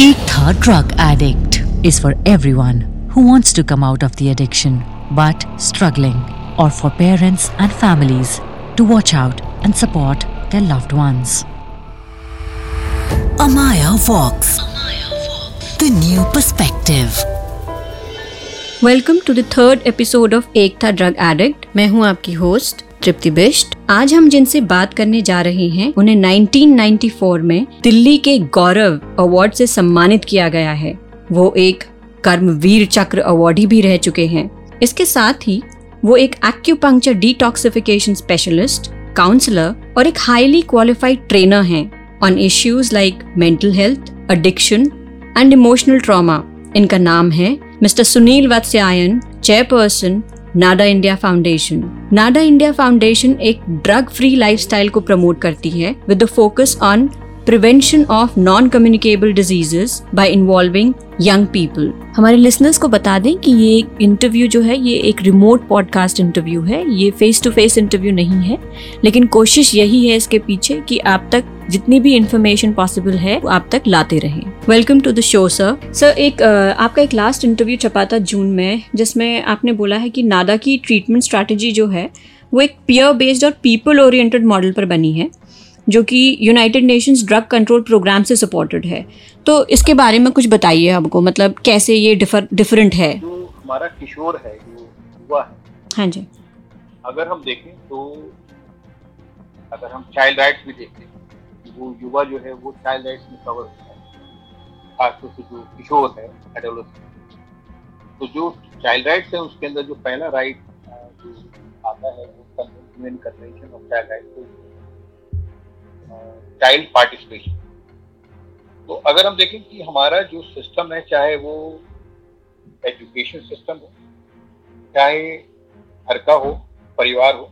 Ek Tha Drug Addict is for everyone who wants to come out of the addiction but struggling, or for parents and families to watch out and support their loved ones. Amaya Vox, the new perspective. Welcome to the third episode of एक था drug addict मैं हूं आपकी host तृप्ति बिष्ट आज हम जिनसे बात करने जा रहे हैं, उन्हें 1994 में दिल्ली के गौरव अवार्ड से सम्मानित किया गया है। वो एक कर्मवीर चक्र अवार्डी भी रह चुके हैं। इसके साथ ही, वो एक एक्यूपंक्चर डिटॉक्सिफिकेशन स्पेशलिस्ट काउंसलर और एक हाईली क्वालिफाइड ट्रेनर हैं। On issues like mental health addiction and emotional trauma इनका नाम है mister Sunil Vatsyayan chairperson NADA India Foundation. NADA India Foundation एक ड्रग फ्री लाइफस्टाइल को प्रमोट करती है with the focus on prevention of non communicable diseases by involving young people हमारे listeners को बता दें कि ये इंटरव्यू जो है ये एक रिमोट पॉडकास्ट इंटरव्यू है। ये फेस टू फेस इंटरव्यू नहीं है। लेकिन कोशिश यही है इसके पीछे कि आप तक जितनी भी इंफॉर्मेशन पॉसिबल है वो आप तक लाते रहें। Welcome to the show sir sir एक आपका एक लास्ट इंटरव्यू छपा था जून में जिसमें आपने बोला है कि नादा की ट्रीटमेंट स्ट्रैटेजी जो है वो एक पियर बेस्ड और पीपल ओरिएंटेड मॉडल पर बनी है। जो कि United Nations Drug Control Programme से सपोर्टेड है। तो इसके बारे में कुछ बताइए हमको मतलब कैसे ये डिफर डिफरेंट है? जो हमारा किशोर है जो युवा है हाँ जी। अगर हम देखें तो अगर हम चाइल्ड राइट्स भी देखें वो युवा जो है वो चाइल्ड राइट्स में कवर होता है। खासतौर से जो किशोर है एडोलसेंट तो जो चाइल्ड राइट्स है उसके अंदर जो पहला राइट जो आता है वो convention of child rights child participation तो अगर हम देखें कि हमारा जो सिस्टम है चाहे वो एजुकेशन सिस्टम हो चाहे घर का हो परिवार हो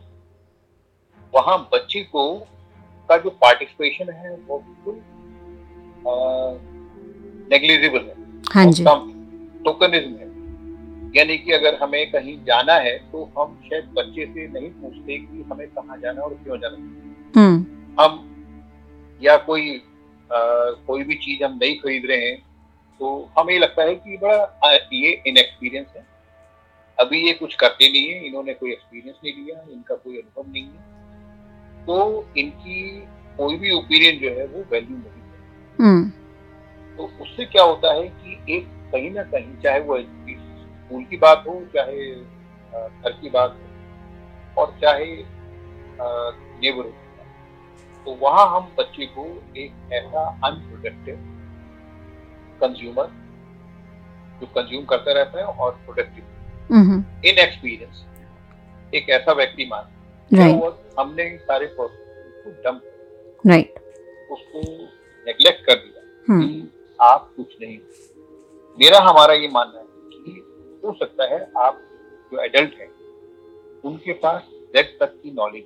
वहाँ बच्चे को का जो पार्टिसिपेशन है वो बिल्कुल नेग्लिजिबल है। हाँ जी। टोकनिज्म है। यानी कि अगर हमें कहीं जाना है तो हम शायद बच्चे से नहीं पूछते कि हमें कहाँ जाना है और क्यों जाना हम्म। हम या कोई आ, कोई भी चीज़ हम नहीं खरीद रहे हैं तो हमें लगता है कि बड़ा ये इनएक्सपीरियंस है। अभी ये कुछ करते नहीं है इन्होंने कोई एक्सपीरियंस नहीं लिया इनका कोई अनुभव नहीं है। तो इनकी कोई भी ओपिनियन जो है वो वैल्यू नहीं है। हम्म। तो उससे क्या होता है कि एक कहीं ना कहीं चाहे वो स्कूल की बात हो चाहे घर की बात हो और चाहे नेबरहुड तो वहाँ हम बच्चे को एक ऐसा अनप्रोडक्टिव कंज्यूमर जो कंज्यूम करता रहता है और प्रोडक्टिव इन एक्सपीरियंस एक ऐसा व्यक्ति मान और हमने सारे प्रोसेस को डंप राइट उसको नेग्लेक्ट कर दिया हम्म। कि आप कुछ नहीं। मेरा हमारा ये मानना है कि हो सकता है आप जो एडल्ट हैं उनके पास जेड तक की नॉलेज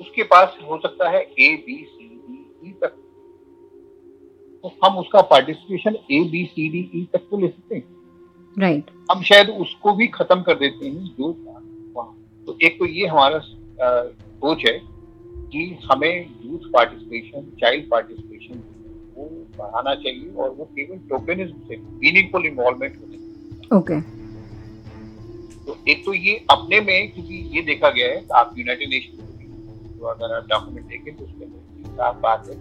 उसके पास हो सकता है ए बी सी डी ई तक तो हम उसका participation A B C D E तक तो ले सकते हैं राइट right. हम शायद उसको भी खत्म कर देते हैं जो तो एक तो ये हमारा सोच है कि हमें यूथ पार्टिसिपेशन चाइल्ड पार्टिसिपेशन वो बढ़ाना चाहिए और वो केवल टोकनिज्म से मीनिंगफुल इन्वॉल्वमेंट होने। ओके तो एक तो ये अपने में क्योंकि ये देखा गया है आप यूनाइटेड नेशन जो अगर आप डॉक्यूमेंट देखें तो उसके साफ़ बात है।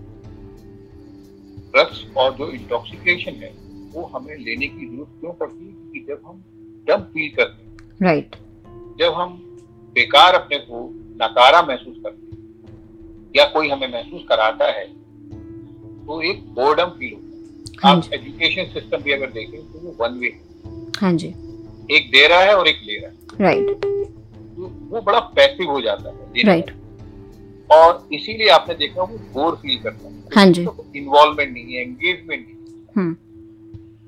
ड्रग्स और जो इंटॉक्सिकेशन है वो हमें लेने की ज़रूरत क्यों पड़ती है? क्योंकि जब हम डम फील करते हैं राइट जब हम बेकार अपने को नकारा महसूस करते हैं या कोई हमें महसूस कराता है तो एक बोर्डम फील होता है। हाँ आप एजुकेशन सिस्टम भी अगर देखें तो वो वन वे हाँ। जी। एक दे रहा है और एक ले रहा है। Right right. तो वो बड़ा पैसिव हो जाता है राइट वाला। और इसीलिए आपने देखा वो बोर फील करता है। हाँ जी। इन्वॉल्वमेंट नहीं है एंगेजमेंट नहीं हम्म।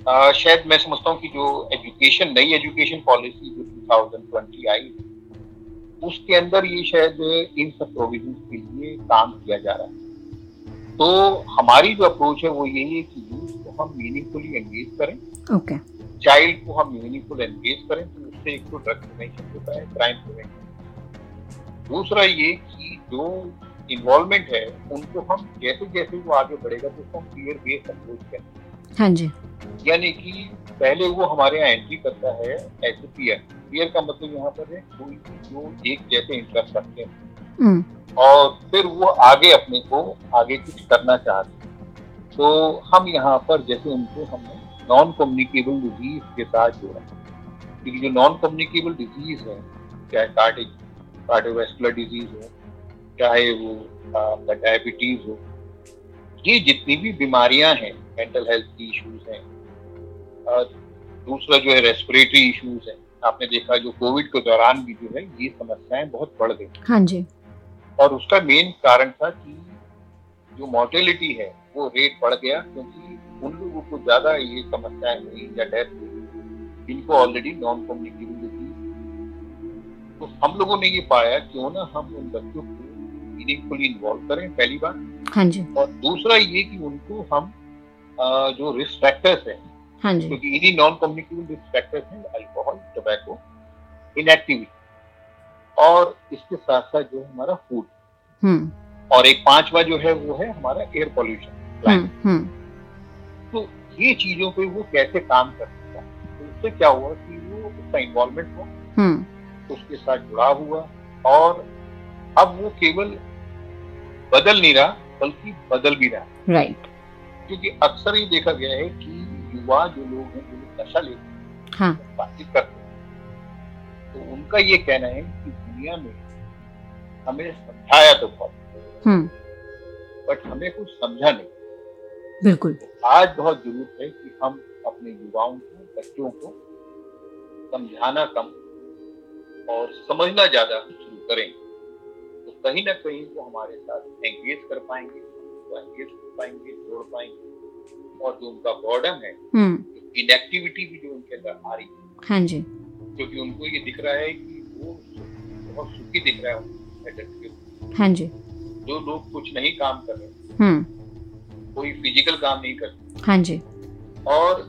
आ, शायद मैं समझता हूँ कि जो एजुकेशन नई एजुकेशन पॉलिसी जो 2020 आई उसके अंदर ये शायद इन सब प्रोविज़न के लिए काम किया जा रहा है। तो हमारी जो अप्रोच है वो यही है कि यूथ को हम मीनिंगफुली एंगेज करें। ओके चाइल्ड को हम मीनिंगफुल एंगेज करें तो उससे एक तो ड्रग प्रिवेंशन होता है क्राइम प्रिवेंशन दूसरा ये कि जो इन्वॉल्वमेंट है उनको हम जैसे जैसे वो आगे बढ़ेगा तो उसको हम पीयर बेस्ड अप्रोच कहते हैं। हाँ जी। यानी कि पहले वो हमारे यहाँ एंट्री करता है एज ए पीयर पीयर का मतलब यहाँ पर है कोई जो एक जैसे इंटरेस्ट रखते हैं और फिर वो आगे अपने को आगे कुछ करना चाहते हैं। तो हम यहाँ पर जैसे उनको हमने नॉन कम्युनिकेबल डिज़ीज़ के साथ जोड़ा। क्योंकि जो नॉन कम्युनिकेबल डिज़ीज़ है चाहे कार्डिक कार्डियोवैस्कुलर डिज़ीज़ हो चाहे वो आपका डायबिटीज़ हो ये जितनी भी बीमारियाँ हैं मेंटल हेल्थ की इश्यूज़ हैं दूसरा जो है रेस्पिरेटरी इश्यूज़ हैं आपने देखा जो कोविड के दौरान भी जो है ये समस्याएँ बहुत बढ़ गई हाँ। जी। और उसका मेन कारण था कि जो मोर्टेलिटी है वो रेट बढ़ गया क्योंकि उन लोगों को ज़्यादा ये समस्याएँ हुई या डेथ हुई इनको ऑलरेडी नॉन कम्युनिकेबल तो हम लोगों ने ये पाया क्यों ना हम उन बच्चों को मीनिंगफुली इन्वॉल्व करें पहली बार हाँ जी। और दूसरा ये कि उनको हम अ, जो रिस्क फैक्टर्स हैं हाँ जी। क्योंकि इन्हीं नॉन कम्युनिकेबल रिस्क फैक्टर्स हैं अल्कोहल टोबैको इनएक्टिविटी और इसके साथ साथ जो है हमारा फ़ूड हम्म। और एक पांचवा जो है वो है हमारा एयर पॉल्यूशन हम्म हम्म। तो ये चीज़ों पे वो कैसे काम कर सकता है? तो उससे क्या हुआ कि वो उसका इन्वॉल्वमेंट हुआ। उसके साथ जुड़ाव हुआ और अब वो केवल बदल नहीं रहा बल्कि बदल भी रहा। राइट क्योंकि अक्सर ये देखा गया है कि युवा जो लोग हैं जो लोग नशा लेते हैं हाँ। बातचीत करते हैं तो उनका ये कहना है कि दुनिया में हमें समझाया तो बहुत हम्म। बट हमें कुछ समझा नहीं। बिल्कुल। आज बहुत ज़रूरत है कि हम अपने युवाओं को बच्चों को समझाना कम और समझना ज़्यादा शुरू करें तो कहीं ना कहीं वो हमारे साथ एंगेज कर पाएँगे वो एंगेज कर पाएँगे जोड़ पाएँगे। और जो उनका बॉर्डम है हम्म। इनएक्टिविटी भी जो उनके अंदर आ रही है हाँ जी। क्योंकि उनको ये दिख रहा है कि वो बहुत सुखी दिख रहा है हाँ जी। जो लोग कुछ नहीं काम कर रहे हम्म। कोई फ़िज़िकल काम नहीं करते। हाँ जी। और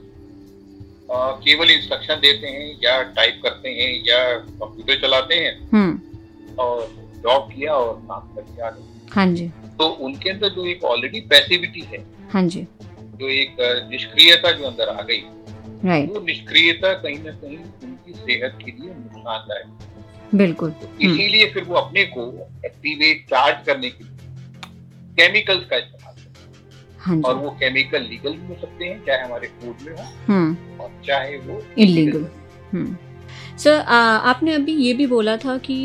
केवल इंस्ट्रक्शन देते हैं या टाइप करते हैं या कंप्यूटर चलाते हैं। हम्म। और जॉब किया और काम करके आ गए हाँ जी। तो उनके अंदर जो एक ऑलरेडी पैसिविटी है हाँ जी। जो एक निष्क्रियता जो अंदर आ गई राइट वो निष्क्रियता कहीं ना कहीं उनकी सेहत के लिए नुकसानदायक बिल्कुल। तो इसीलिए फिर वो अपने को एक्टिवेट चार्ज करने के लिए केमिकल्स का और वो केमिकल लीगल भी हो सकते हैं चाहे हमारे फ़ूड में हो हम्म। और चाहे वो इलीगल हम्म। सर आपने अभी ये भी बोला था कि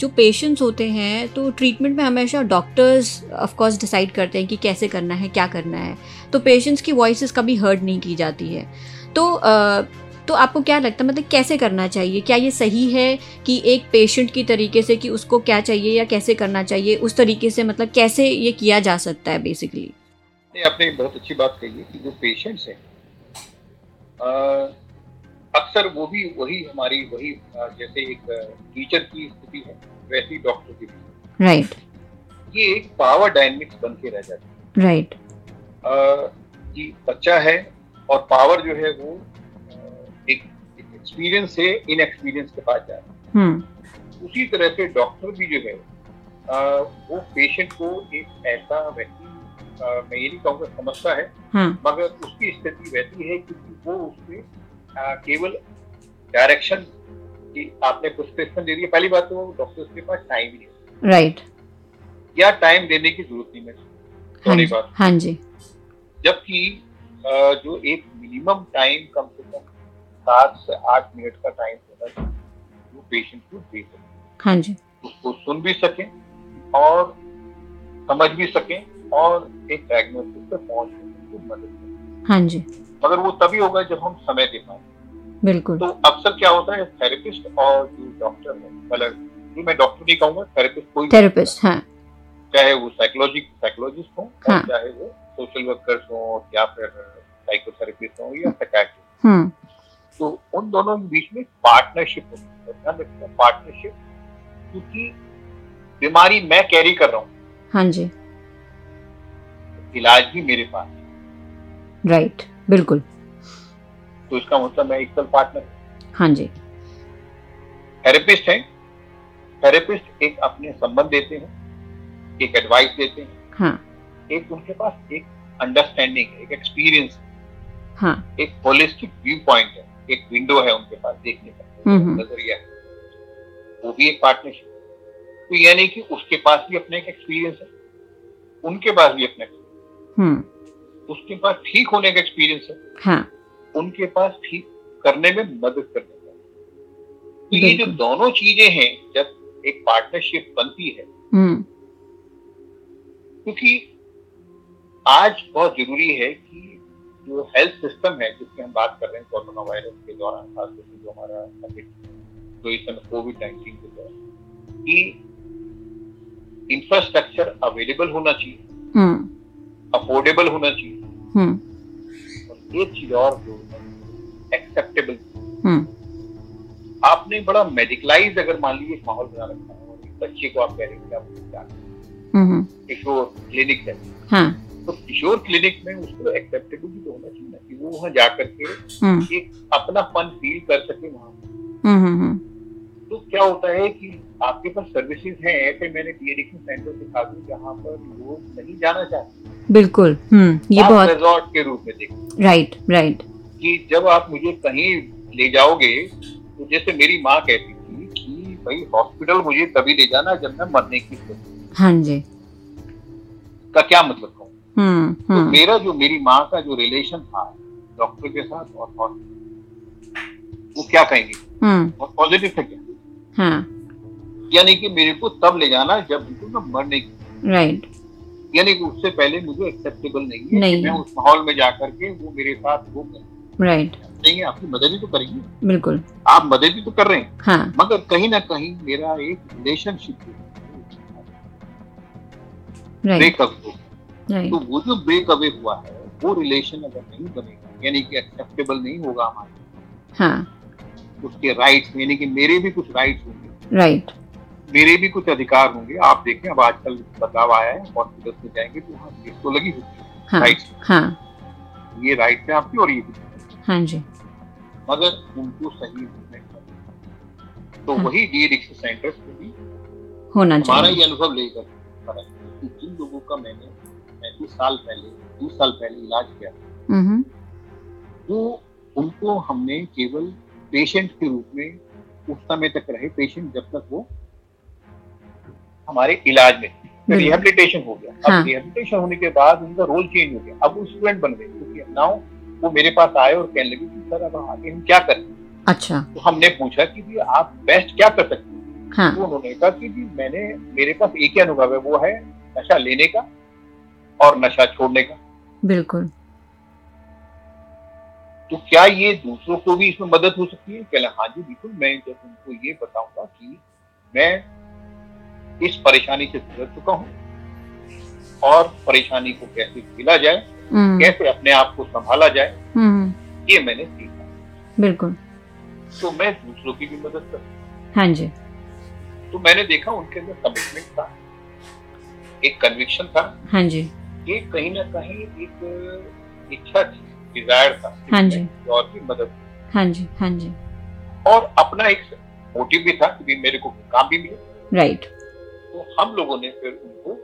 जो पेशेंट्स होते हैं तो ट्रीटमेंट में हमेशा डॉक्टर्स ऑफ़ कोर्स डिसाइड करते हैं कि कैसे करना है क्या करना है। तो पेशेंट्स की वॉइसेस कभी हर्ड नहीं की जाती है। तो तो आपको क्या लगता है मतलब कैसे करना चाहिए? क्या ये सही है कि एक पेशेंट की तरीके से कि उसको क्या चाहिए या कैसे करना चाहिए? उस तरीके से मतलब कैसे ये किया जा सकता है बेसिकली ने आपने बहुत अच्छी बात कही है कि जो पेशेंट्स हैं अक्सर वो भी वही हमारी वही जैसे एक टीचर की स्थिति है वैसी डॉक्टर की भी। Right right. ये एक पावर डायनेमिक्स बन के रह जाती राइट है अ, कि बच्चा है और पावर जो है वो एक एक्सपीरियंस से इन एक्सपीरियंस के पास जा रहा है। हम्म उसी तरह से डॉक्टर भी जो है वो पेशेंट को एक ऐसा व्यक्ति मैं ये नहीं कहूँगा समझता है हाँ मगर उसकी स्थिति वैसी है क्योंकि वो उसमें केवल डायरेक्शन की आपने प्रिस्क्रिप्शन दे दी है। पहली बात तो डॉक्टर्स के पास टाइम ही नहीं राइट या टाइम देने की ज़रूरत नहीं है। हाँ बात। हाँ जी। जबकि जो एक मिनिमम टाइम कम से कम सात से आठ मिनट का टाइम होना चाहिए वो पेशेंट को दे सके। हाँ जी। उसको सुन भी सकें और समझ भी सकें और एक डायग्नोसिस पे पहुँचने की मदद हाँ जी। मगर वो तभी होगा जब हम समय दे पाए। बिल्कुल। तो अक्सर क्या होता है थेरेपिस्ट और जो डॉक्टर है मतलब मैं डॉक्टर नहीं कहूँगा थेरेपिस्ट कोई थेरेपिस्ट हाँ। चाहे वो साइकोलॉजी साइकोलॉजिस्ट हो हाँ। चाहे वो सोशल वर्कर्स हो या फिर साइकोथेरेपिस्ट हो या साइकाट्रिस्ट तो उन दोनों के बीच में पार्टनरशिप होती है। पार्टनरशिप क्योंकि बीमारी मैं कैरी कर रहा हूँ। हाँ जी। इलाज भी मेरे पास है। राइट बिल्कुल। तो इसका मतलब मैं इक्वल पार्टनर हाँ। जी। थेरेपिस्ट है। थेरेपिस्ट एक अपने संबंध देते हैं एक एडवाइस देते हैं। हाँ। एक उनके पास एक अंडरस्टैंडिंग एक एक्सपीरियंस हाँ। एक होलिस्टिक व्यू पॉइंट है एक विंडो है उनके पास देखने का हम्म। नज़रिया है। वो भी एक पार्टनरशिप तो यानी कि उसके पास भी अपना एक एक्सपीरियंस है उनके पास भी अपना हम्म उसके पास ठीक होने का एक्सपीरियंस है। हाँ। उनके पास ठीक करने में मदद करने का। तो ये जो दोनों चीज़ें हैं जब एक पार्टनरशिप बनती है हम्म। क्योंकि आज बहुत ज़रूरी है कि जो हेल्थ सिस्टम है जिसकी हम बात कर रहे हैं कोरोना वायरस के दौरान खासतौर से जो हमारा जो इस समय कोविड नाइन्टीन के दौरान कि इंफ्रास्ट्रक्चर अवेलेबल होना चाहिए। हम्म। अफोर्डेबल होना चाहिए। हम्म। और एक चीज़ और जो एक्सेप्टेबल हम्म। आपने बड़ा मेडिकलाइज अगर मान लीजिए माहौल बना रखा है और बच्चे को आप कह रहे हैं कि आप हम्म। किशोर क्लिनिक है। हाँ। तो किशोर क्लिनिक में उसको एक्सेप्टेबल भी तो होना चाहिए ना कि वो वहाँ जा करके एक अपना अपनापन फील कर सके वहाँ। हम्म हम्म तो क्या होता है कि आपके पास सर्विसेज़ हैं ऐसे मैंने डी एडिक्शन सेंटर दिखा दूँ जहाँ पर लोग नहीं जाना चाहते। बिल्कुल। हम्म ये बहुत रिजॉर्ट के रूप में देखो राइट राइट कि जब आप मुझे कहीं ले जाओगे तो जैसे मेरी माँ कहती थी कि भाई हॉस्पिटल मुझे तभी ले जाना जब मैं मरने की हाँ। जी। का क्या मतलब हम्म तो हम्म। मेरा जो मेरी माँ का जो रिलेशन था डॉक्टर के साथ और हॉस्पिटल वो क्या कहेंगे? हम्म। बहुत पॉजिटिव था क्या? हाँ। यानी कि मेरे को तब ले जाना जब मैं मरने की राइट यानी कि उससे पहले मुझे एक्सेप्टेबल नहीं है नहीं। मैं उस माहौल में जाकर के वो मेरे साथ वो राइट नहीं आपकी मदद ही तो करेंगे। बिल्कुल। आप मदद ही तो कर रहे हैं। हाँ। मगर कहीं ना कहीं मेरा एक रिलेशनशिप ब्रेकअप तो वो जो ब्रेकअवे हुआ है वो रिलेशन अगर नहीं बनेगा यानी कि एक्सेप्टेबल नहीं होगा हमारे हाँ। उसके राइट्स यानी कि मेरे भी कुछ राइट्स होंगे। राइट मेरे भी कुछ अधिकार होंगे। आप देखें अब आजकल बदलाव आया है हॉस्पिटल में जाएँगे तो वहाँ केस तो लगी होती है। हाँ राइट्स हाँ। ये राइट्स है आपकी और ये भी। हाँ जी। मगर उनको सही तो हाँ। वही डी एडिक्शन सेंटर्स पे भी होना हमारा ये अनुभव लेकर कि जिन लोगों का मैंने पैंतीस साल पहले बीस साल पहले इलाज किया हम्म। वो उनको हमने केवल पेशेंट के रूप में उस समय तक रहे। पेशेंट जब तक वो हमारे इलाज में। रिहेबिलिटेशन हो गया। हाँ। अब रिहेबिलिटेशन होने के बाद उनका रोल चेंज हो गया। अब वो स्टूडेंट बन गए क्योंकि नाउ वो मेरे पास आए और कहने लगे कि सर अब आगे हम क्या करें? अच्छा। तो हमने पूछा कि जी आप बेस्ट क्या कर सकते हैं? हाँ। तो उन्होंने कहा कि जी मैंने मेरे पास एक ही अनुभव है वो है नशा लेने का और नशा छोड़ने का। बिल्कुल। तो क्या ये दूसरों को भी इसमें मदद हो सकती है? कहले हाँ जी बिल्कुल मैं जब उनको ये बताऊँगा कि मैं इस परेशानी से गुजर चुका हूँ और परेशानी को कैसे झेला जाए हम्म। कैसे अपने आप को संभाला जाए हम्म। ये मैंने सीखा। बिल्कुल। तो मैं दूसरों की भी मदद कर हाँ। जी। तो मैंने देखा उनके अंदर कमिटमेंट था एक कन्विक्शन था। हाँ जी। ये कहीं ना कहीं एक इच्छा थी डिज़ायर था हाँ जी। और की मदद हाँ जी हाँ जी। और अपना एक मोटिव भी था कि भी मेरे को काम भी मिले। राइट तो हम लोगों ने फिर उनको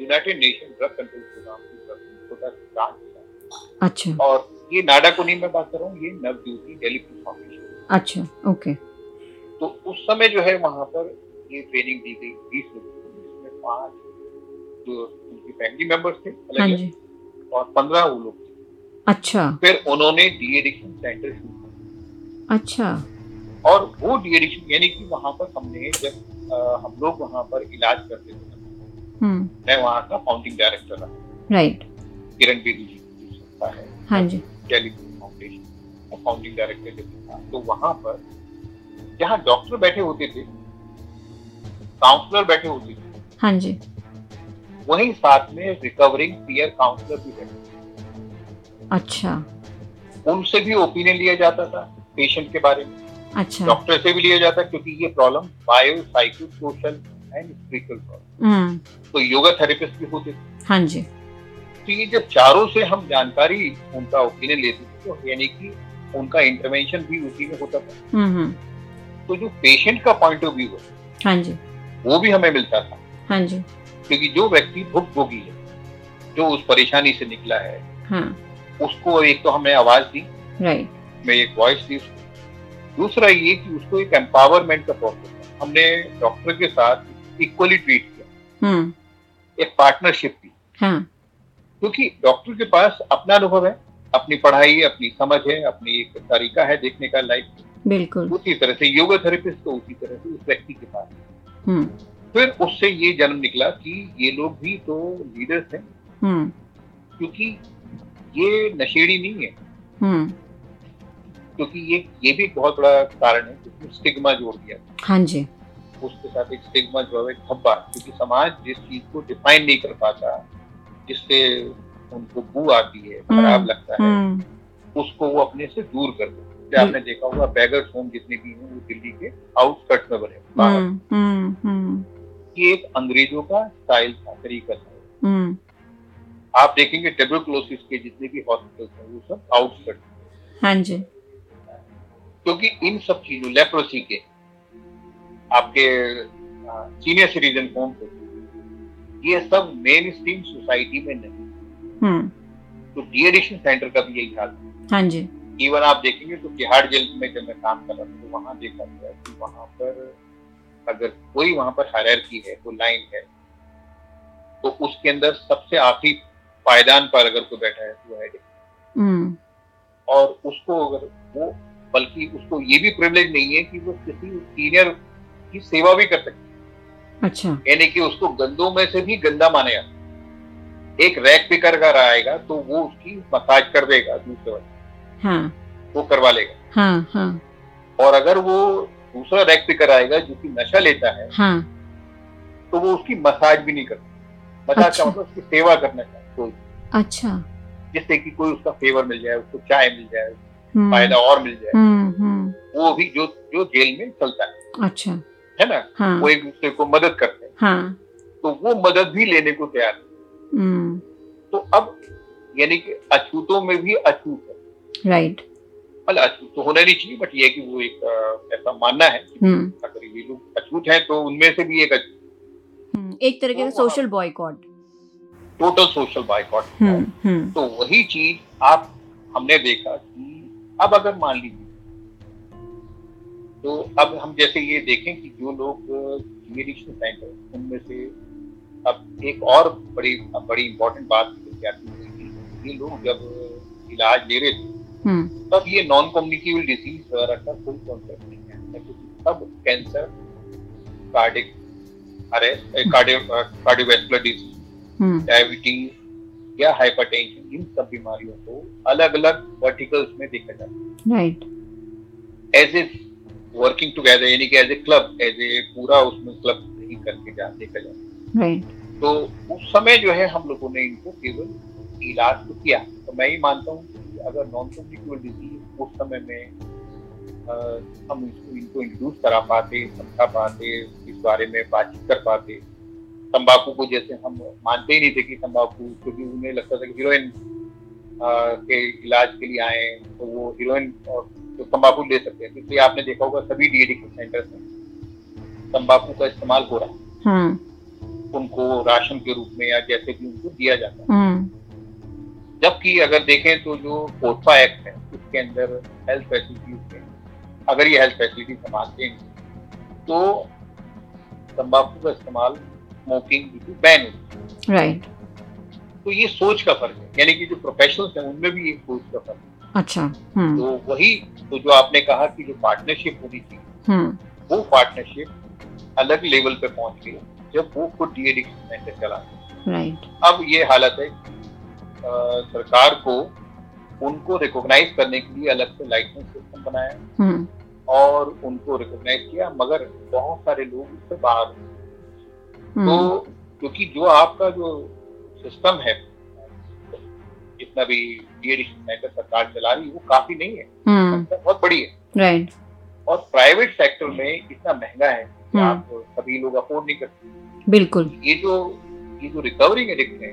United Nation Drug Control Programme की तरफ़ छोटा सा ग्रांट दिया। अच्छा। और ये नाडा को नहीं मैं बात कर रहा हूँ ये नवज्योति डेली फाउंडेशन अच्छा ओके तो उस समय जो है वहाँ पर ये ट्रेनिंग दी गई बीस लोगों को जिसमें पाँच जो उनके फैमिली मेंबर्स थे हाँ अलग और पंद्रह वो लोग थे। अच्छा। फिर उन्होंने डी एडिक्शन सेंटर शुरू किया अच्छा। और वो डी एडिक्शन यानी कि वहाँ पर हमने जब हम लोग वहाँ पर इलाज करते थे हम्म। मैं वहाँ का फाउंडिंग डायरेक्टर रहा। राइट किरण बेदी जी संस्था है। हाँ जी। टेलीफोन फाउंडेशन फाउंडिंग डायरेक्टर जब था तो वहाँ पर जहाँ डॉक्टर बैठे होते थे काउंसलर बैठे होते थे हाँ जी। वहीं साथ में रिकवरिंग पीयर काउंसलर भी बैठे अच्छा। उनसे भी ओपिनियन लिया जाता था पेशेंट के बारे में। अच्छा। डॉक्टर से भी लिया जाता है क्योंकि ये problem bio psycho social and spiritual problem तो योगा थेरेपिस्ट भी होते। हाँ जी। तो ये जब चारों से हम जानकारी उनका ओपिनियन लेते थे तो यानी कि उनका इंटरवेंशन भी उसी में होता था। हम्म हम्म। तो जो पेशेंट का पॉइंट ऑफ़ व्यू है हाँ जी। वो भी हमें मिलता था। हाँ जी। क्योंकि जो व्यक्ति भुगभोगी है जो उस परेशानी से निकला है हाँ। उसको एक तो हमने आवाज़ दी। राइट में एक वॉइस दी उसको। दूसरा ये कि उसको एक एम्पावरमेंट का प्रोसेस हमने डॉक्टर के साथ इक्वली ट्रीट किया। हम्म। एक पार्टनरशिप की हाँ क्योंकि डॉक्टर के पास अपना अनुभव है अपनी पढ़ाई अपनी समझ है अपनी एक तरीका है देखने का लाइफ बिल्कुल। उसी तरह से योगा थेरेपिस्ट तो उसी तरह से उस व्यक्ति के पास। हम्म। फिर उससे ये जन्म निकला कि ये लोग भी तो लीडर्स हैं। हम्म। क्योंकि ये नशेड़ी नहीं है। हम्म। क्योंकि ये ये भी बहुत बड़ा कारण है जिसमें स्टिग्मा जोड़ दिया हाँ जी। उसके साथ एक स्टिग्मा जो है धब्बा क्योंकि समाज जिस चीज़ को डिफाइन नहीं कर पाता जिससे उनको बू आती है खराब लगता है हम्म। उसको वो अपने से दूर कर दे जैसे आपने देखा होगा बैगर्स होम जितने भी हैं वो दिल्ली के आउटस्कर्ट्स में बने हम्म हम्म हम्म। ये एक अंग्रेज़ों का स्टाइल था तरीका था। हम्म। आप देखेंगे ट्यूबरकुलोसिस के जितने भी हॉस्पिटल हैं वो सब आउटस्कर्ट्स हाँ जी। क्योंकि इन सब चीज़ों लेप्रोसी के आपके सीनियर सिटीजन होम पे ये सब मेन स्ट्रीम सोसाइटी में नहीं। हम्म। तो डी एडिक्शन सेंटर का भी यही हाल। हाँ जी। इवन आप देखेंगे तो तिहाड़ जेल में जब मैं काम कर रहा था तो वहाँ देखा गया कि वहाँ पर अगर कोई वहाँ पर हायरार्की है तो लाइन है तो उसके अंदर सबसे आखिरी पायदान पर अगर कोई बैठा है तो है। हम्म। और उसको अगर वो बल्कि उसको ये भी प्रिविलेज नहीं है कि वो किसी सीनियर की सेवा भी कर सकते अच्छा। यानी कि उसको गंदों में से भी गंदा मानेगा एक रैक पिकर का आएगा तो वो उसकी मसाज कर देगा दूसरे वाले हाँ। वो करवा लेगा। हाँ हाँ। और अगर वो दूसरा रैक पिकर आएगा जो कि नशा लेता है हाँ। तो वो उसकी मसाज भी नहीं करता मसाज अच्छा। का मतलब उसकी सेवा करना चाहिए। तो अच्छा। जिससे कि कोई उसका फेवर मिल जाए उसको चाय मिल जाए फ़ायदा और मिल जाए हम्म हम्म। वो भी जो जो जेल में चलता है। अच्छा। है ना? हाँ। वो एक दूसरे को मदद करते हैं। हाँ। तो वो मदद भी लेने को तैयार है। हम्म। तो अब यानी कि अछूतों में भी अछूत है। राइट मतलब अछूत तो होना नहीं चाहिए बट ये कि वो एक ऐसा मानना है कि हम्म। अगर ये लोग अछूत हैं तो उनमें से भी एक हम्म, एक तरीके से सोशल बॉयकॉट टोटल सोशल हम्म हम्म। तो वही चीज़ आप हमने देखा कि अब अगर मान लीजिए तो अब हम जैसे ये देखें कि जो लोग मेडिसिन सेंटर उनमें से अब एक और बड़ी बड़ी इंपॉर्टेंट बात है ये लोग जब इलाज ले रहे थे हम्म। तब ये नॉन कम्युनिकेबल डिज़ीज़ वगैरह का कोई कॉन्सेप्ट नहीं है। क्योंकि तब cancer cardiac arrest cardiovascular disease diabetes या हाइपरटेंशन इन सब बीमारियों को अलग अलग वर्टिकल्स में देखा जाता है। Right as a working together यानी कि as a club as a पूरा उसमें क्लब नहीं करके जा देखा जाता राइट तो उस समय जो है हम लोगों ने इनको केवल इलाज तो किया। तो मैं ही मानता हूँ कि अगर नॉन कम्युनिकेबल डिज़ीज़ उस समय में अ, हम इसको इनको इंट्रोड्यूस करा पाते समझा पाते इस बारे में बातचीत कर पाते तंबाकू को जैसे हम मानते ही नहीं थे कि तंबाकू क्योंकि उन्हें लगता था कि हीरोइन के इलाज के लिए आए तो वो हीरोइन और तो तंबाकू ले सकते हैं। इसलिए आपने देखा होगा सभी डी एडिक्शन सेंटर्स में तंबाकू का इस्तेमाल हो रहा है। हम्म। उनको राशन के रूप में या जैसे भी उनको दिया जाता है। हम्म। जबकि अगर देखें तो जो कोटफा एक्ट है उसके अंदर हेल्थ फैसिलिटीज़ में अगर ये हेल्थ फैसिलिटीज़ हम मानते हैं तो तंबाकू का इस्तेमाल स्मोकिंग बैन राइट तो ये सोच का फ़र्क है। यानी कि जो प्रोफेशनल्स हैं उनमें भी एक सोच का फ़र्क है। अच्छा हम्म। तो वही तो जो आपने कहा कि जो पार्टनरशिप होनी चाहिए हम्म। वो पार्टनरशिप अलग लेवल पे पहुँच गई जब वो खुद डी एडिक्शन सेंटर चला। राइट अब ये हालत है सरकार को उनको रिकॉग्नाइज करने के लिए अलग से लाइसेंस सिस्टम बनाया। हम्म। और उनको रिकॉग्नाइज किया मगर बहुत सारे लोग उससे बाहर। तो हम्म क्योंकि जो आपका जो सिस्टम है जितना भी सरकार चला रही है वो काफ़ी नहीं है। हम्म। बहुत बड़ी है। राइट और प्राइवेट सेक्टर में इतना महँगा है कि हम्म। आप सभी लोग अफोर्ड नहीं करते। बिल्कुल। ये जो ये जो रिकवरिंग एडिक्ट है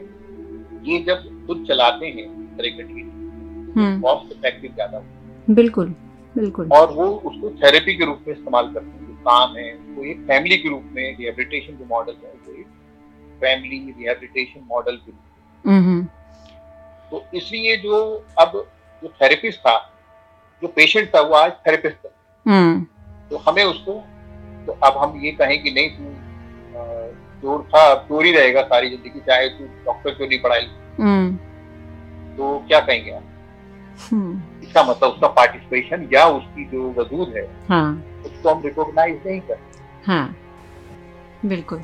ये जब खुद चलाते हैं तरह का कॉस्ट इफ़ेक्टिव ज़्यादा बिल्कुल बिल्कुल। और वो उसको थेरेपी के रूप में इस्तेमाल करते हैं। काम है वो एक फैमिली के रूप में रिहेबिलिटेशन जो मॉडल है वो एक फैमिली रिहेबिलिटेशन मॉडल के हम्म तो इसलिए जो अब जो थेरेपिस्ट था जो पेशेंट था वो आज थेरेपिस्ट था हम्म। तो हमें उसको तो अब हम ये कहें कि नहीं तू चोर था अब चोर ही रहेगा सारी ज़िंदगी चाहे तू डॉक्टर क्यों नहीं पढ़ाई हम्म। तो क्या कहेंगे आप? इसका मतलब उसका पार्टिसिपेशन या उसकी जो वजूद है हाँ। उसको हम रिकॉग्नाइज नहीं करते। हाँ। बिल्कुल।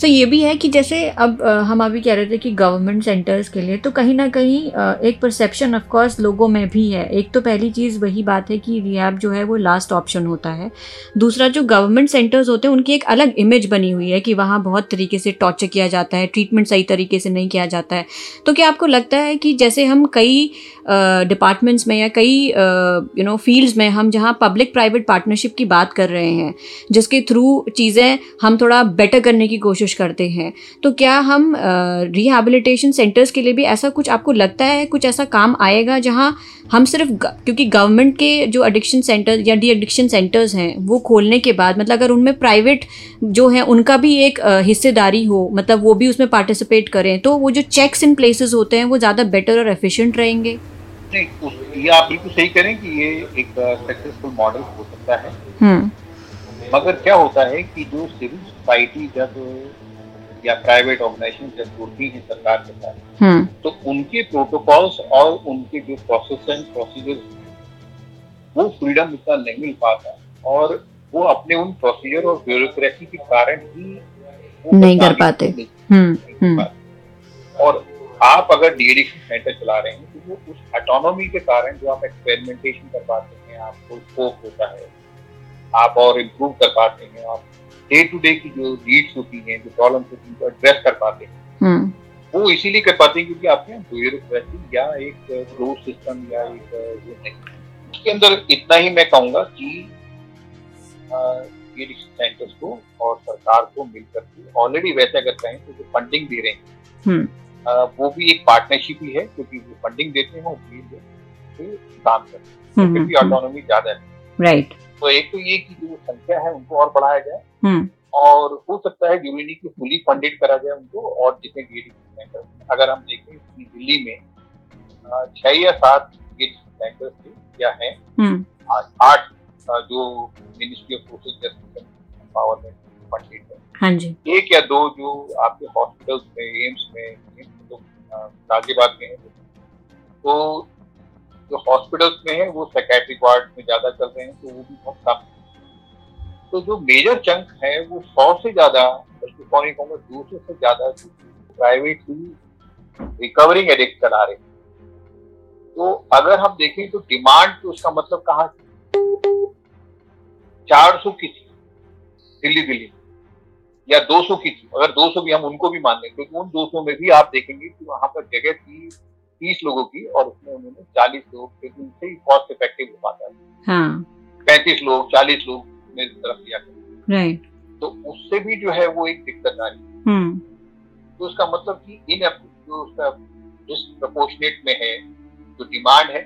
सो ये भी है कि जैसे अब अ, हम अभी कह रहे थे कि गवर्नमेंट सेंटर्स के लिए तो कहीं ना कहीं अ, एक परसेप्शन ऑफ़ कोर्स लोगों में भी है। एक तो पहली चीज़ वही बात है कि रिहैब जो है वो लास्ट ऑप्शन होता है। दूसरा जो गवर्नमेंट सेंटर्स होते हैं उनकी एक अलग इमेज बनी हुई है कि वहाँ बहुत तरीके से टॉर्चर किया जाता है ट्रीटमेंट सही तरीके से नहीं किया जाता है। तो क्या आपको लगता है कि जैसे हम कई डिपार्टमेंट्स में या कई यू नो फील्ड्स में हम जहाँ पब्लिक प्राइवेट पार्टनरशिप की बात कर रहे हैं, जिसके थ्रू चीज़ें हम थोड़ा बेटर करने की कोशिश करते हैं तो क्या हम रिहैबिलिटेशन सेंटर्स के लिए भी ऐसा कुछ आपको लगता है, कुछ ऐसा काम आएगा जहाँ हम सिर्फ़ क्योंकि गवर्नमेंट के जो एडिक्शन सेंटर या डी एडिक्शन सेंटर्स हैं, वो खोलने के बाद मतलब अगर उनमें प्राइवेट जो है, उनका भी एक हिस्सेदारी हो मतलब वो भी उसमें पार्टिसिपेट करें तो वो जो चेक्स इन प्लेसेस होते हैं, वो ज़्यादा बेटर और एफिशिएंट रहेंगे? नहीं उस- ये आप बिल्कुल सही करें कि ये एक सक्सेसफुल मॉडल हो सकता है। हम्म। मगर क्या होता है कि जो सिविल सोसाइटी जब या प्राइवेट ऑर्गेनाइजेशन जब जुड़ती है सरकार के साथ हम्म। तो उनके प्रोटोकॉल्स और उनके जो प्रोसेस एंड प्रोसीजर वो फ्रीडम इतना नहीं मिल पाता। और वो अपने उन प्रोसीजर और ब्यूरोक्रेसी के कारण ही नहीं कर पाते। हम्म पाते। और आप अगर डीएडिक्शन सेंटर चला रहे हैं तो वो उस ऑटोनॉमी के कारण जो आप एक्सपेरिमेंटेशन कर पाते हैं आपको स्कोप होता है आप और इम्प्रूव कर पाते हैं आप डे टू डे की जो नीड्स होती हैं जो प्रॉब्लम्स होती हैं उनको एड्रेस कर पाते हैं। हम्म। वो इसीलिए कर पाते हैं क्योंकि आपके यहाँ ब्यूरोक्रेसी या एक क्लोज सिस्टम या एक अ, वो नहीं। उसके अंदर इतना ही मैं कहूँगा कि सेंटर्स को और सरकार को मिलकर के ऑलरेडी वैसे अगर कहें तो जो फंडिंग दे रहे हैं हम्म। वो भी एक पार्टनरशिप ही है क्योंकि वो फंडिंग देते हैं और भी से काम करते हैं। हम्म, क्योंकि हम्म, ऑटोनॉमी ज़्यादा है। राइट तो एक तो ये कि जो संख्या है उनको और बढ़ाया जाए। हम्म। और हो सकता है नहीं कि फुली फंडेड करा जाए उनको और जितने डीएडिक्शन सेंटर अगर हम देखें दिल्ली में छह या सात डीएडिक्शन सेंटर्स थे या हैं हम्म। आठ जो Ministry of Social Justice Empowerment funded है। हाँ जी। एक या दो जो आपके हॉस्पिटल्स में एम्स में गाजियाबाद में है। तो जो हॉस्पिटल्स में है, वो साइकेट्रिक वार्ड में ज़्यादा चल रहे हैं तो वो भी बहुत कम तो जो मेजर चंक है, वो सौ से ज़्यादा, बल्कि सौ नहीं कहूँगा, दो सौ से ज़्यादा प्राइवेट रिकवरिंग एडिक्ट चला रहे हैं। तो अगर हम देखें तो डिमांड तो उसका मतलब कहाँ चार सौ की थी दिल्ली दिल्ली या 200 की थी अगर 200 भी हम उनको भी मान लें क्योंकि उन 200 में भी आप देखेंगे कि वहाँ पर जगह थी 30 लोगों की और उसमें उन्होंने 40 लोग क्योंकि उनसे ही कॉस्ट इफ़ेक्टिव हो पाता है। हाँ। 35 लोग 40 लोग मेरी तरफ़ लिया राइट तो उससे भी जो है वो एक दिक्कत आ रही है। हम्म। तो उसका मतलब कि इन जो उसका डिसप्रपोर्शनेट में है जो डिमांड है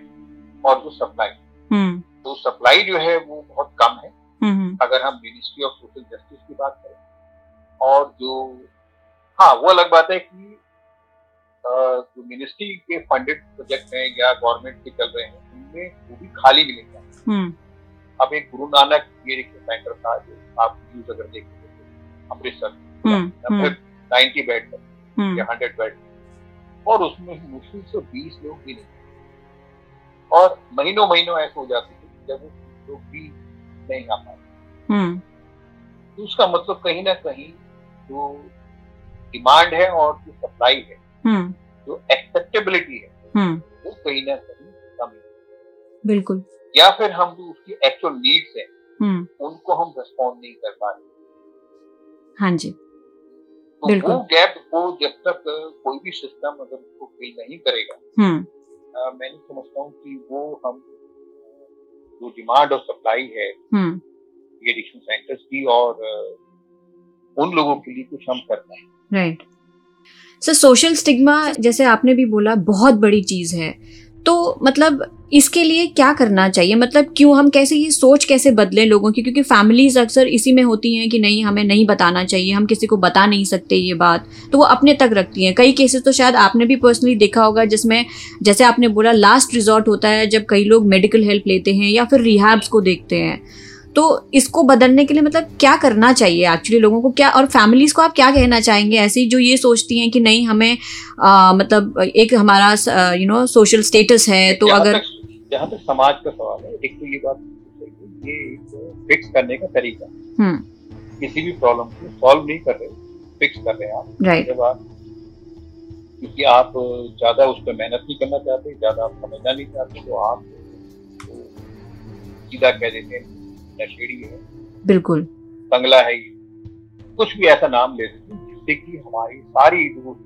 और जो सप्लाई हम्म। तो सप्लाई जो है वो बहुत कम है। हम्म। अगर हम मिनिस्ट्री ऑफ़ सोशल जस्टिस की बात करें और जो हाँ वो अलग बात है कि जो मिनिस्ट्री के फंडेड प्रोजेक्ट हैं या गवर्नमेंट के चल रहे हैं उनमें वो भी खाली मिलेंगे। हम्म। अब एक गुरु नानक ये एक सेंटर था जो आप न्यूज़ अगर देखेंगे तो अमृतसर। हम्म नाइन्टी बेड पर या हम्म हंड्रेड बेड और उसमें मुश्किल से बीस लोग भी नहीं। और महीनों महीनों ऐसे हो जाते थे जब लोग भी नहीं आ पाते। हम्म। तो उसका मतलब कहीं ना कहीं जो डिमांड है और जो सप्लाई है हम्म। जो एक्सेप्टेबिलिटी है हम्म। वो कहीं ना कहीं कम है। बिल्कुल। या फिर हम जो उसकी एक्चुअल नीड्स हैं उनको हम रिस्पॉन्ड नहीं कर पा रहे। हाँ जी। तो बिल्कुल। वो गैप को जब तक कोई भी सिस्टम अगर उसको फिल नहीं करेगा अ, मैं नहीं समझता हूँ कि वो हम जो डिमांड और सप्लाई है हम्म। एडिक्शन सेंटर्स की और उन लोगों के लिए कुछ हम कर पाए राइट सर सोशल स्टिग्मा जैसे आपने भी बोला, बहुत बड़ी चीज़ है। तो मतलब इसके लिए क्या करना चाहिए? मतलब क्यों हम कैसे ये सोच कैसे बदलें लोगों की? क्योंकि फैमिलीज़ अक्सर इसी में होती हैं कि नहीं, हमें नहीं बताना चाहिए, हम किसी को बता नहीं सकते ये बात। तो वो अपने तक रखती हैं। कई केसेस तो शायद आपने भी पर्सनली देखा होगा, जिसमें, जैसे आपने बोला लास्ट रिजॉर्ट होता है जब कई लोग मेडिकल हेल्प लेते हैं या फिर रिहैब्स को देखते हैं। तो इसको बदलने के लिए मतलब क्या करना चाहिए एक्चुअली लोगों को? क्या और फैमिलीज़ को आप क्या कहना चाहेंगे? ऐसी जो ये सोचती हैं कि नहीं हमें आ, मतलब एक हमारा यू नो सोशल स्टेटस है तो अगर जहाँ तक समाज का सवाल है एक तो ये बात ये फिक्स करने का तरीका हम्म। किसी भी प्रॉब्लम को सॉल्व नहीं कर रहे फिक्स कर रहे हैं आप। राइट जब आप क्योंकि आप ज़्यादा उस पर मेहनत नहीं करना चाहते ज़्यादा आप समझना नहीं चाहते तो आप सीधा कह देते हैं नशेड़ी है। बिल्कुल। बंगला है कुछ भी ऐसा नाम ले हैं जिससे कि हमारी सारी जो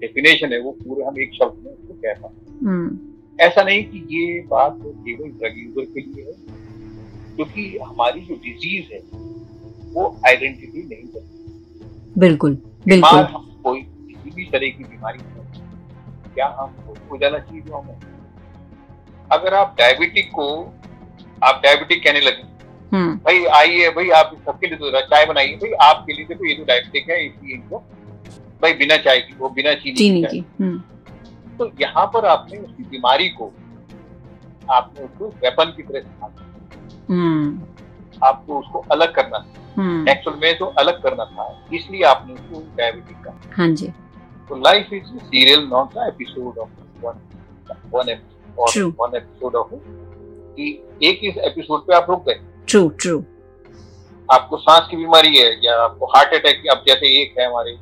डेफिनेशन है वो पूरे हम एक शब्द में उसको कह पाए। हम्म। ऐसा नहीं कि ये बात केवल ड्रग यूज़र के लिए है क्योंकि हमारी जो डिज़ीज़ है वो आइडेंटिटी नहीं करती बिल्कुल बिल्कुल। हम कोई किसी भी तरह की बीमारी क्या हम हो जाना चाहिए जो हमें अगर आप डायबिटिक को आप डायबिटिक कहने लगे। हम्म। भाई आइए भाई आप सबके लिए तो चाय बनाइए। भाई आपके लिए तो ये तो डायबिटिक है इसलिए इनको भाई बिना चाय की वो बिना चीनी, चीनी की हम्म। तो यहाँ पर आपने उसकी बीमारी को आपने उसको वेपन की तरह इस्तेमाल हम्म। आपको उसको अलग करना था। एक्चुअल में तो अलग करना था इसलिए आपने उसको डायबिटिक का हाँ जी। तो life is serial not episode of one one episode of कि एक इस एपिसोड पे आप रुक गए। ट्रू ट्रू आपको सांस की बीमारी है या आपको हार्ट अटैक अब जैसे एक है हमारे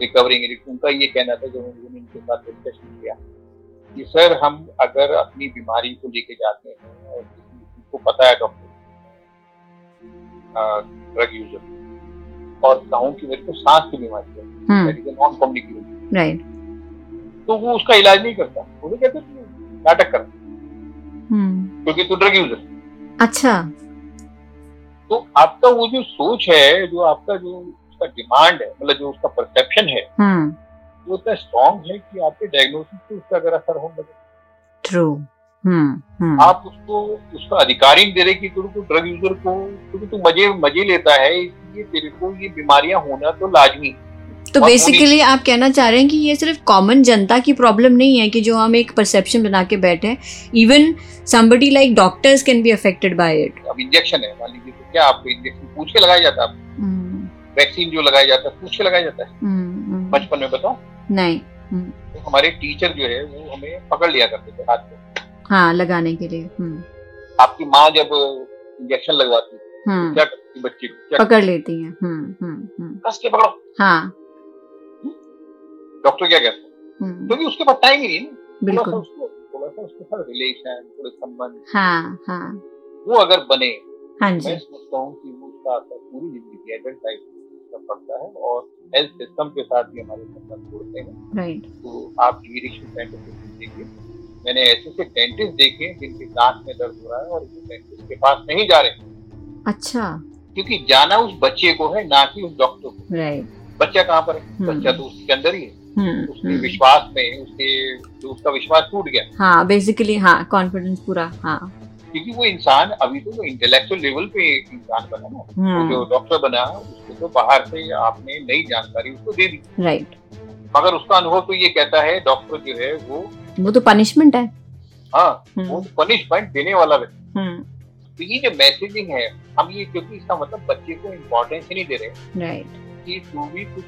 रिकवरिंग एडिक्ट उनका ये कहना था जो उन्होंने इनके साथ डिस्कशन किया कि सर हम अगर अपनी बीमारी को लेके जाते हैं और को पता है डॉक्टर ड्रग यूज़र और कहूँ कि मेरे को सांस की बीमारी है नॉन कम्युनिकेबल राइट तो वो उसका इलाज नहीं करता। वो कहते नाटक करता। क्योंकि तू ड्रग यूज़र अच्छा। तो आपका वो जो सोच है जो आपका जो उसका डिमांड है मतलब जो उसका परसेप्शन है हम्म। वो इतना स्ट्रॉन्ग है कि आपके डायग्नोसिस पे उसका अगर असर होने लगे। ट्रू हम्म, आप उसको उसका अधिकारी दे रहे कि तुमको ड्रग यूज़र को क्योंकि तू मज़े मज़े लेता है इसलिए तेरे को ये बीमारियाँ होना तो लाजमी। है तो बेसिकली आप कहना चाह रहे हैं कि ये सिर्फ़ कॉमन जनता की प्रॉब्लम नहीं है कि जो हम एक परसेप्शन बना के बैठे even somebody like doctors can be affected by it अब इंजेक्शन है मान लीजिए तो क्या आपको इंजेक्शन पूछ के लगाया जाता है वैक्सीन हम्म। जो लगाया जाता है पूछ के लगाया जाता है? हम्म, हम्म। बचपन में बताओ नहीं. तो हमारे टीचर जो है वो हमें पकड़ लिया करते थे हाथ में। हाँ लगाने के लिए. आपकी माँ जब इंजेक्शन लगवाती तो क्या करती बच्चे को? पकड़ लेती है. कस के पकड़ो? हाँ. डॉक्टर क्या कहते हैं? हम्म। क्योंकि उसके पास टाइम ही नहीं है थोड़ा सा उसको साथ रिलेशन थोड़े संबंध। हाँ हाँ। वो अगर बने हाँ जी। मैं सोचता हूँ कि वो उसका असर पूरी ज़िंदगी एडल्ट लाइफ पड़ता है और हेल्थ सिस्टम के साथ भी हमारे संबंध जोड़ते हैं। राइट तो आप देखिए। मैंने ऐसे से डेंटिस्ट देखे जिनके दांत में दर्द हो रहा है और डेंटिस्ट के पास नहीं जा रहे। अच्छा। क्योंकि जाना उस बच्चे को है ना कि उस डॉक्टर को। राइट बच्चा कहाँ पर है? हम्म। बच्चा तो उसके अंदर ही है। उसके हम्म। विश्वास में उसके उसका विश्वास टूट गया। हाँ बेसिकली हाँ कॉन्फिडेंस पूरा हाँ। क्योंकि वो इंसान अभी तो वो इंटेलेक्चुअल लेवल पे इंसान बना ना। हम्म। जो डॉक्टर बना उसको तो बाहर से आपने नई जानकारी उसको दे दी। राइट मगर उसका अनुभव तो ये कहता है डॉक्टर जो है वो वो तो पनिशमेंट है। हाँ वो तो पनिशमेंट देने वाला व्यक्ति। तो ये जो मैसेजिंग है हम ये क्योंकि इसका मतलब बच्चे को इम्पोर्टेंस ही नहीं दे रहे। राइट कि तू भी कुछ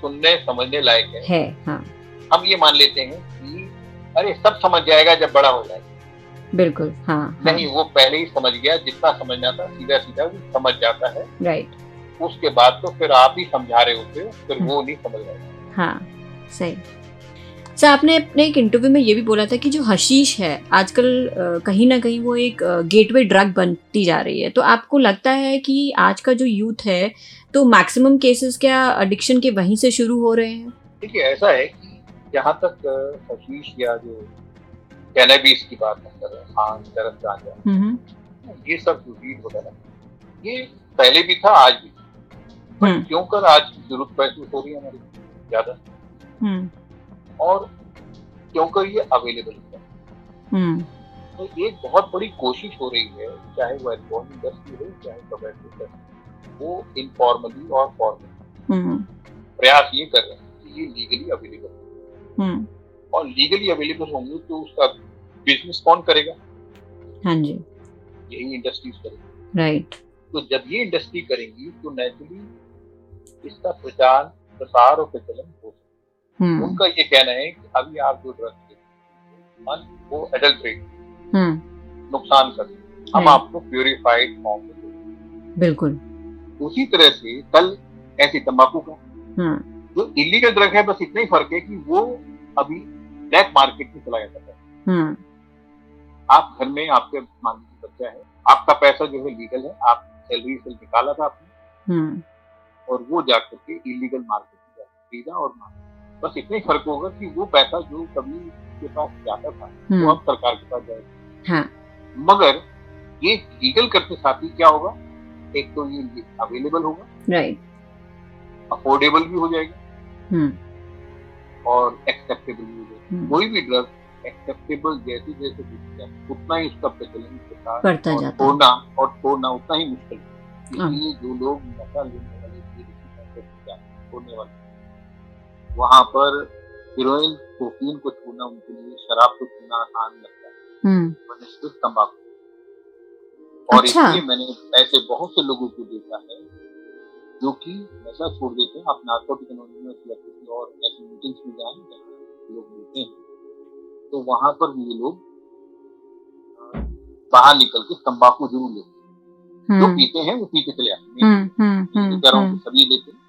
सुनने समझने लायक है, है हाँ। हम ये मान लेते हैं कि अरे सब समझ जाएगा जब बड़ा हो जाएगा। बिल्कुल हाँ, हाँ। नहीं वो पहले ही समझ गया जितना समझना था सीधा सीधा वो समझ जाता है। राइट उसके बाद तो फिर आप ही समझा रहे होते फिर हाँ। वो नहीं समझ रहे हाँ। सही। सर आपने अपने एक इंटरव्यू में ये भी बोला था कि जो हशीश है आजकल कहीं ना कहीं वो एक गेटवे ड्रग बनती जा रही है। तो आपको लगता है कि आज का जो यूथ है तो मैक्सिमम केसेस क्या एडिक्शन के वहीं से शुरू हो रहे हैं? देखिए ऐसा है कि जहाँ तक हशीश या जो कैनबिस की बात हम कर रहे हैं हाँ चरस गांजा। ये सब जो वीड वगैरह ये पहले भी था आज भी। हम्म। क्यों कर आज ज़रूरत महसूस हो रही है हमारी? ज़्यादा। हम्म। और क्योंकि ये अवेलेबल है? हम्म। तो एक बहुत बड़ी कोशिश हो रही है चाहे वो एल्कोहल इंडस्ट्री हो चाहे टोबैको इंडस्ट्री वो इनफॉर्मली और फॉर्मली हम्म। प्रयास ये कर रहे हैं कि ये लीगली अवेलेबल हम्म। और लीगली अवेलेबल होंगे तो उसका बिज़नेस कौन करेगा? हाँ जी। यही इंडस्ट्रीज़ करेंगी। राइट तो जब ये इंडस्ट्री करेंगी तो नेचुरली इसका प्रचार प्रसार और प्रचलन हो सकता है। हम्म। उनका ये कहना है कि अभी आप जो ड्रग वो एडल्ट्रेट हम्म। नुकसान कर हम। आपको प्योरीफाइड फॉर्म में बिल्कुल। उसी तरह से कल ऐसी तंबाकू का हम्म। जो इलीगल ड्रग है बस इतना ही फ़र्क है कि वो अभी ब्लैक मार्केट में चलाया जाता है। हम्म। आप घर में आपके मान लीजिए बच्चा है आपका पैसा जो है लीगल है आप सैलरी से निकाला था आपने। हम्म। और वो जाकर के इलीगल मार्केट में जाकर खरीदा और मारा बस इतना ही फ़र्क होगा कि वो पैसा जो कभी के पास जाता था वो अब सरकार के पास जाएगा। हाँ। मगर ये लीगल करते साथ ही क्या होगा? एक तो ये अवेलेबल होगा। राइट अफोर्डेबल भी हो जाएगा। हम्म और एक्सेप्टेबल भी हो जाएगा। हम्म कोई भी ड्रग एक्सेप्टेबल जैसे जैसे दिखता है उतना ही उसका प्रचलन बढ़ता और जाता है। छोड़ना और छोड़ना उतना ही मुश्किल है। इसलिए जो लोग नशा लेने वाले छोड़ने वाले वहाँ पर हीरोइन कोकीन को छोड़ना उनके लिए शराब को छोड़ना आसान लगता है। हम्म तंबाकू और अच्छा। इसलिए मैंने ऐसे बहुत से लोगों को देखा है जो कि नशा छोड़ देते हैं आप नार्कोटिक एनोनिमस या किसी और ऐसी मीटिंग्स में जाएँ जहाँ लोग मिलते हैं। तो वहाँ पर भी ये लोग बाहर निकल के तंबाकू ज़रूर लेते हैं। जो हम्म। पीते हैं वो पीते चले आते हैं। हम्म हम्म हूँ कि सभी लेते हैं।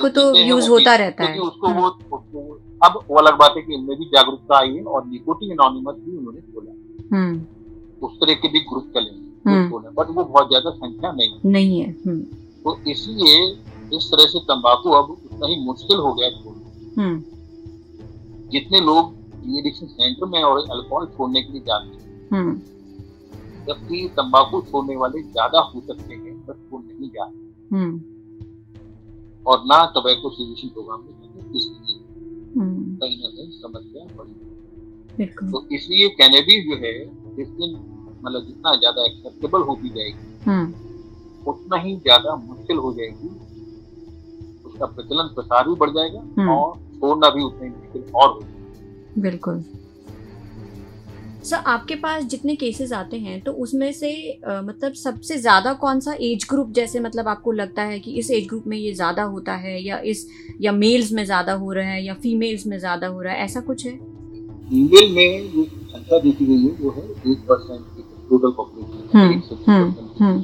जो तो यूज़ होता रहता है। उसको वो अब वो अलग बात है कि इनमें भी जागरूकता आई है और निकोटिन एनोनिमस भी उन्होंने खोला। उस तरह के भी ग्रुप चले हम्म। बट वो बहुत ज़्यादा संख्या नहीं है। नहीं है हम्म। तो इसलिए इस तरह से तंबाकू अब उतना ही मुश्किल हो गया छोड़ना। हम्म। जितने लोग एडिक्शन सेंटर में और अल्कोहल छोड़ने के लिए जाते हैं जबकि तंबाकू छोड़ने वाले ज़्यादा हो सकते हैं बट वो नहीं जाते और ना टोबैको सोल्यूशन प्रोग्राम में इसलिए कहीं ना कहीं समस्या बड़ी तो इसलिए कैनेडीज जो है जिस दिन मतलब जितना ज़्यादा एक्सेप्टेबल होती जाएगी हम्म। उतना ही ज़्यादा मुश्किल हो जाएगी। उसका प्रचलन प्रसार भी बढ़ जाएगा हम्म। और छोड़ना भी उतना ही मुश्किल और हो जाएगा। बिल्कुल। सर आपके पास जितने केसेस आते हैं तो उसमें से अ, मतलब सबसे ज़्यादा कौन सा एज ग्रुप जैसे मतलब आपको लगता है कि इस एज ग्रुप में ये ज़्यादा होता है या इस या मेल्स में ज़्यादा हो रहा है या फीमेल्स में ज़्यादा हो रहा है ऐसा कुछ है? फीमेल में जो संख्या देखी गई है वो है एक परसेंट टोटल पॉपुलेशन हम्म, हम्म। हम्म।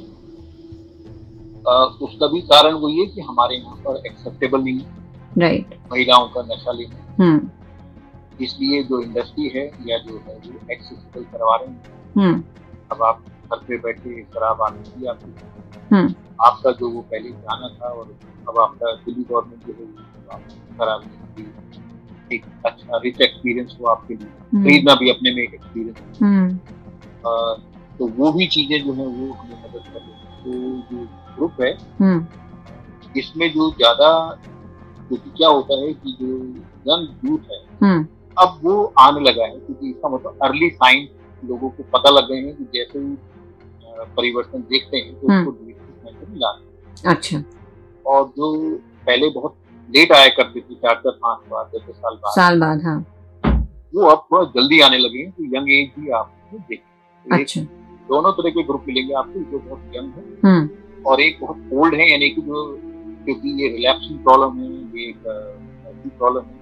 उसका भी कारण वही है कि हमारे यहाँ पर एक्सेप्टेबल नहीं है। राइट महिलाओं का नशा लेना। हम्म। इसलिए जो इंडस्ट्री है या जो है वो एक्सेसिबल करवा रहे हैं हम्म। अब आप घर पे बैठे शराब आने की आपकी। हम्म। आपका जो वो पहले जाना था और अब आपका दिल्ली गवर्नमेंट जो है वो शराब एक अच्छा रिच एक्सपीरियंस हो आपके लिए। खरीदना भी अपने में एक एक्सपीरियंस तो वो भी चीज़ें जो है वो हमें मदद कर रही हैं। तो जो ग्रुप है हम्म। इसमें जो ज़्यादा क्योंकि क्या होता है कि जो यंग यूथ है अब वो आने लगा है क्योंकि इसका मतलब अर्ली साइन लोगों को पता लग गए हैं कि जैसे ही परिवर्तन देखते हैं तो हम्म। उसको डिजिटल सेंटर में लाना अच्छा। और जो पहले बहुत लेट आया करते थे चार चार पाँच दस दस साल बाद साल बाद हाँ। वो अब थोड़ा जल्दी आने लगे हैं तो यंग एज भी आप देखें। तो अच्छा। दोनों तरह के ग्रुप मिलेंगे आपको जो बहुत यंग है। हम्म। और एक बहुत ओल्ड है यानी कि जो क्योंकि ये रिलैक्सिंग प्रॉब्लम है ये एक ऐसी प्रॉब्लम है।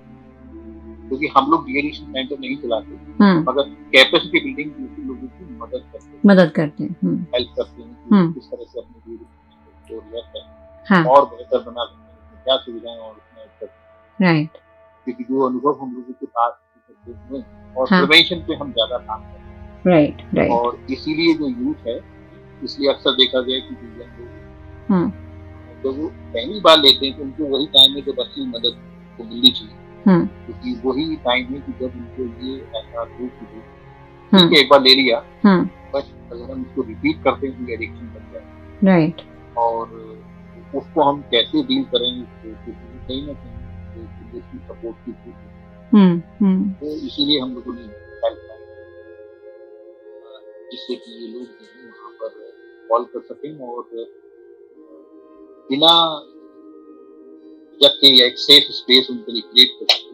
क्योंकि हम लोग डिएडिक्शन सेंटर नहीं चलाते। हम्म। मगर कैपेसिटी बिल्डिंग लोगों की मदद करते हैं। मदद करते हैं हम्म। हेल्प करते हैं हम्म। किस तरह से अपने को रिलैक्स है हाँ। और बेहतर बना सकते हैं। क्या सुविधाएँ और उसमें हैं। राइट क्योंकि जो अनुभव हम लोगों के पास और हाँ। प्रिवेंशन पे हम ज़्यादा काम करते हैं। राइट राइट और इसीलिए जो यूथ है इसलिए अक्सर देखा गया कि हम्म तो वो पहली बार लेते हैं तो उनको वही टाइम है जब असली मदद को मिलनी चाहिए। हम्म क्योंकि वही टाइम है कि जब उनको ये ऐसा रूप की है। एक बार ले लिया बस अगर हम इसको रिपीट करते हैं तो एडिक्शन बन जाए। राइट और उसको हम कैसे डील करेंगे तो कहीं ना कहीं सपोर्ट की हम्म हम्म। तो इसीलिए हम लोगों ने जिससे कि ये लोग जो है वहाँ पर कॉल कर सकें और बिना जबकि एक सेफ़ स्पेस उनके लिए क्रिएट कर सकें।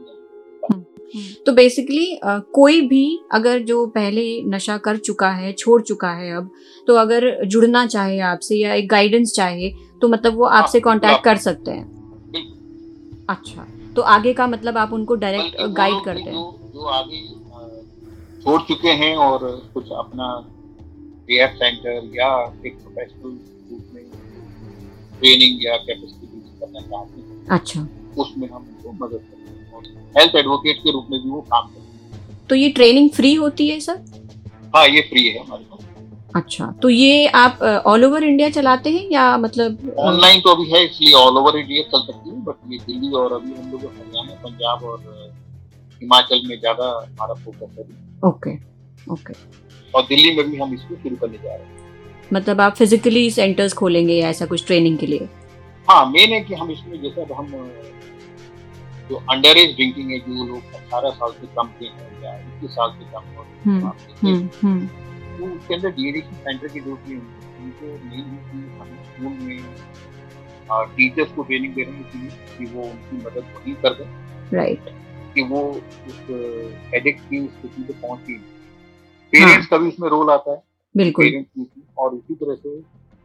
तो बेसिकली uh, कोई भी अगर जो पहले नशा कर चुका है छोड़ चुका है अब तो अगर जुड़ना चाहे आपसे या एक गाइडेंस चाहे तो मतलब वो आपसे कांटेक्ट कर सकते हैं। अच्छा तो आगे का मतलब आप उनको डायरेक्ट गाइड करते हैं। जो, जो आगे छोड़ चुके हैं और कुछ अपना रिहैब सेंटर या एक प्रोफेशनल रूप में ट्रेनिंग या कैपेसिटी बिल्ड करना चाहते हैं। अच्छा। उसमें हम उनको मदद करते हैं और हेल्थ एडवोकेट के रूप में भी वो काम करते हैं। तो ये ट्रेनिंग फ्री होती है सर हाँ ये फ्री है हमारे पास। अच्छा तो ये आप ऑल ओवर इंडिया चलाते हैं या मतलब ऑनलाइन तो अभी है इसलिए ऑल ओवर इंडिया चल सकती है बट ये दिल्ली और अभी हम लोग हरियाणा पंजाब और हिमाचल में ज़्यादा हमारा फोकस है। ओके ओके और दिल्ली में भी हम इसको शुरू करने जा रहे हैं। मतलब आप फिजिकली सेंटर्स खोलेंगे या ऐसा कुछ ट्रेनिंग के लिए? हाँ मेन है कि हम इसमें जैसे अब हम जो अंडर एज ड्रिंकिंग है जो लोग अठारह साल से कम के हैं या इक्कीस साल से कम हम्म, हम्म, हम्म। तो उसके अंदर डीएडिक्शन सेंटर की जो भी उनको मेन है कि हम स्कूल में टीचर्स को ट्रेनिंग दे रहे हैं कि वो उनकी मदद वही कर दें। राइट कि वो उस एडिक्ट की स्थिति पे पहुँची पेरेंट्स का भी उसमें रोल आता है। बिल्कुल। पेरेंट्स की और इसी तरह से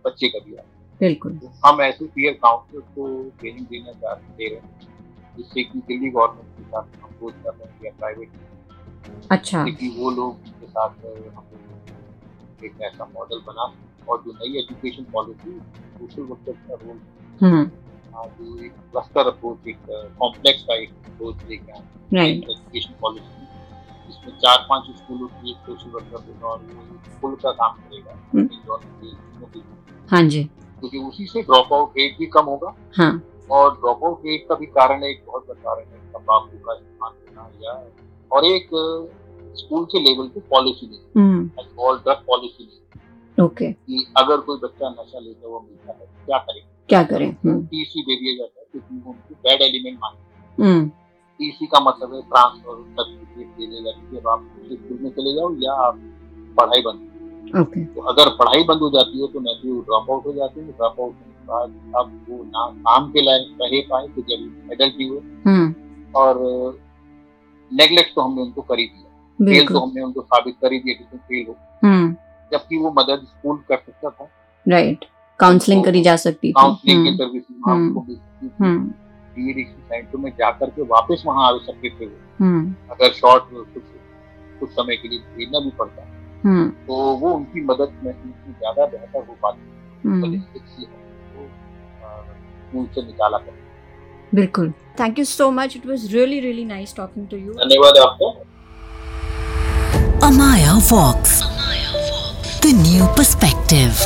बच्चे का भी आता है। बिल्कुल। तो हम ऐसे पीयर काउंसलर्स को ट्रेनिंग देना चाहते दे रहे हैं जिससे कि दिल्ली गवर्नमेंट के साथ हम अप्रोच कर रहे हैं या प्राइवेट अच्छा। कि वो लोग उनके साथ हम एक ऐसा मॉडल बना और जो नई एजुकेशन पॉलिसी सोशल वर्कर का रोल इसमें चार पाँच स्कूलों की एक सोशल वर्कर और वो स्कूल का काम करेगा हाँ जी क्योंकि उसी से ड्रॉप आउट रेट भी कम होगा हाँ और ड्रॉप आउट रेट का भी कारण एक बहुत बड़ा कारण है तम्बाकू का इस्तेमाल करना या और एक स्कूल के लेवल पे पॉलिसी नहीं और ड्रग पॉलिसी नहीं ओके कि अगर कोई बच्चा नशा लेता हुआ मिलता है क्या करें क्या करें? टीसी दे दिया जाता है क्योंकि वो उनको बैड एलिमेंट मानते टीसी का मतलब है ट्रांसफ़र सर्टिफिकेट दे दिया जाता है आप स्कूल में चले जाओ या आप पढ़ाई बंद ओके तो अगर पढ़ाई बंद हो जाती है तो नेचुरली ड्रॉप आउट हो जाते हैं। ड्रॉप आउट होने के बाद अब वो ना काम के लायक रह पाए तो जब एडल्ट हुए। और नेग्लेक्ट तो हमने उनको कर ही दिया। फेल तो हमने उनको साबित कर ही दिया कि तुम फेल हो। जबकि वो मदद स्कूल कर सकता था। राइट काउंसलिंग करी जा सकती थी। काउंसलिंग की सर्विस आपको थी डीएडिक्शन सेंटर में जाकर के वापस वहाँ आ सकते थे। अगर शॉर्ट कुछ कुछ समय के लिए भेजना भी पड़ता। तो वो उनकी मदद में ज़्यादा बेहतर हो पाती। स्कूल से निकाला कर। बिल्कुल। Thank you so much it was really really nice talking to you धन्यवाद आपका। Amaya Vox. The new perspective.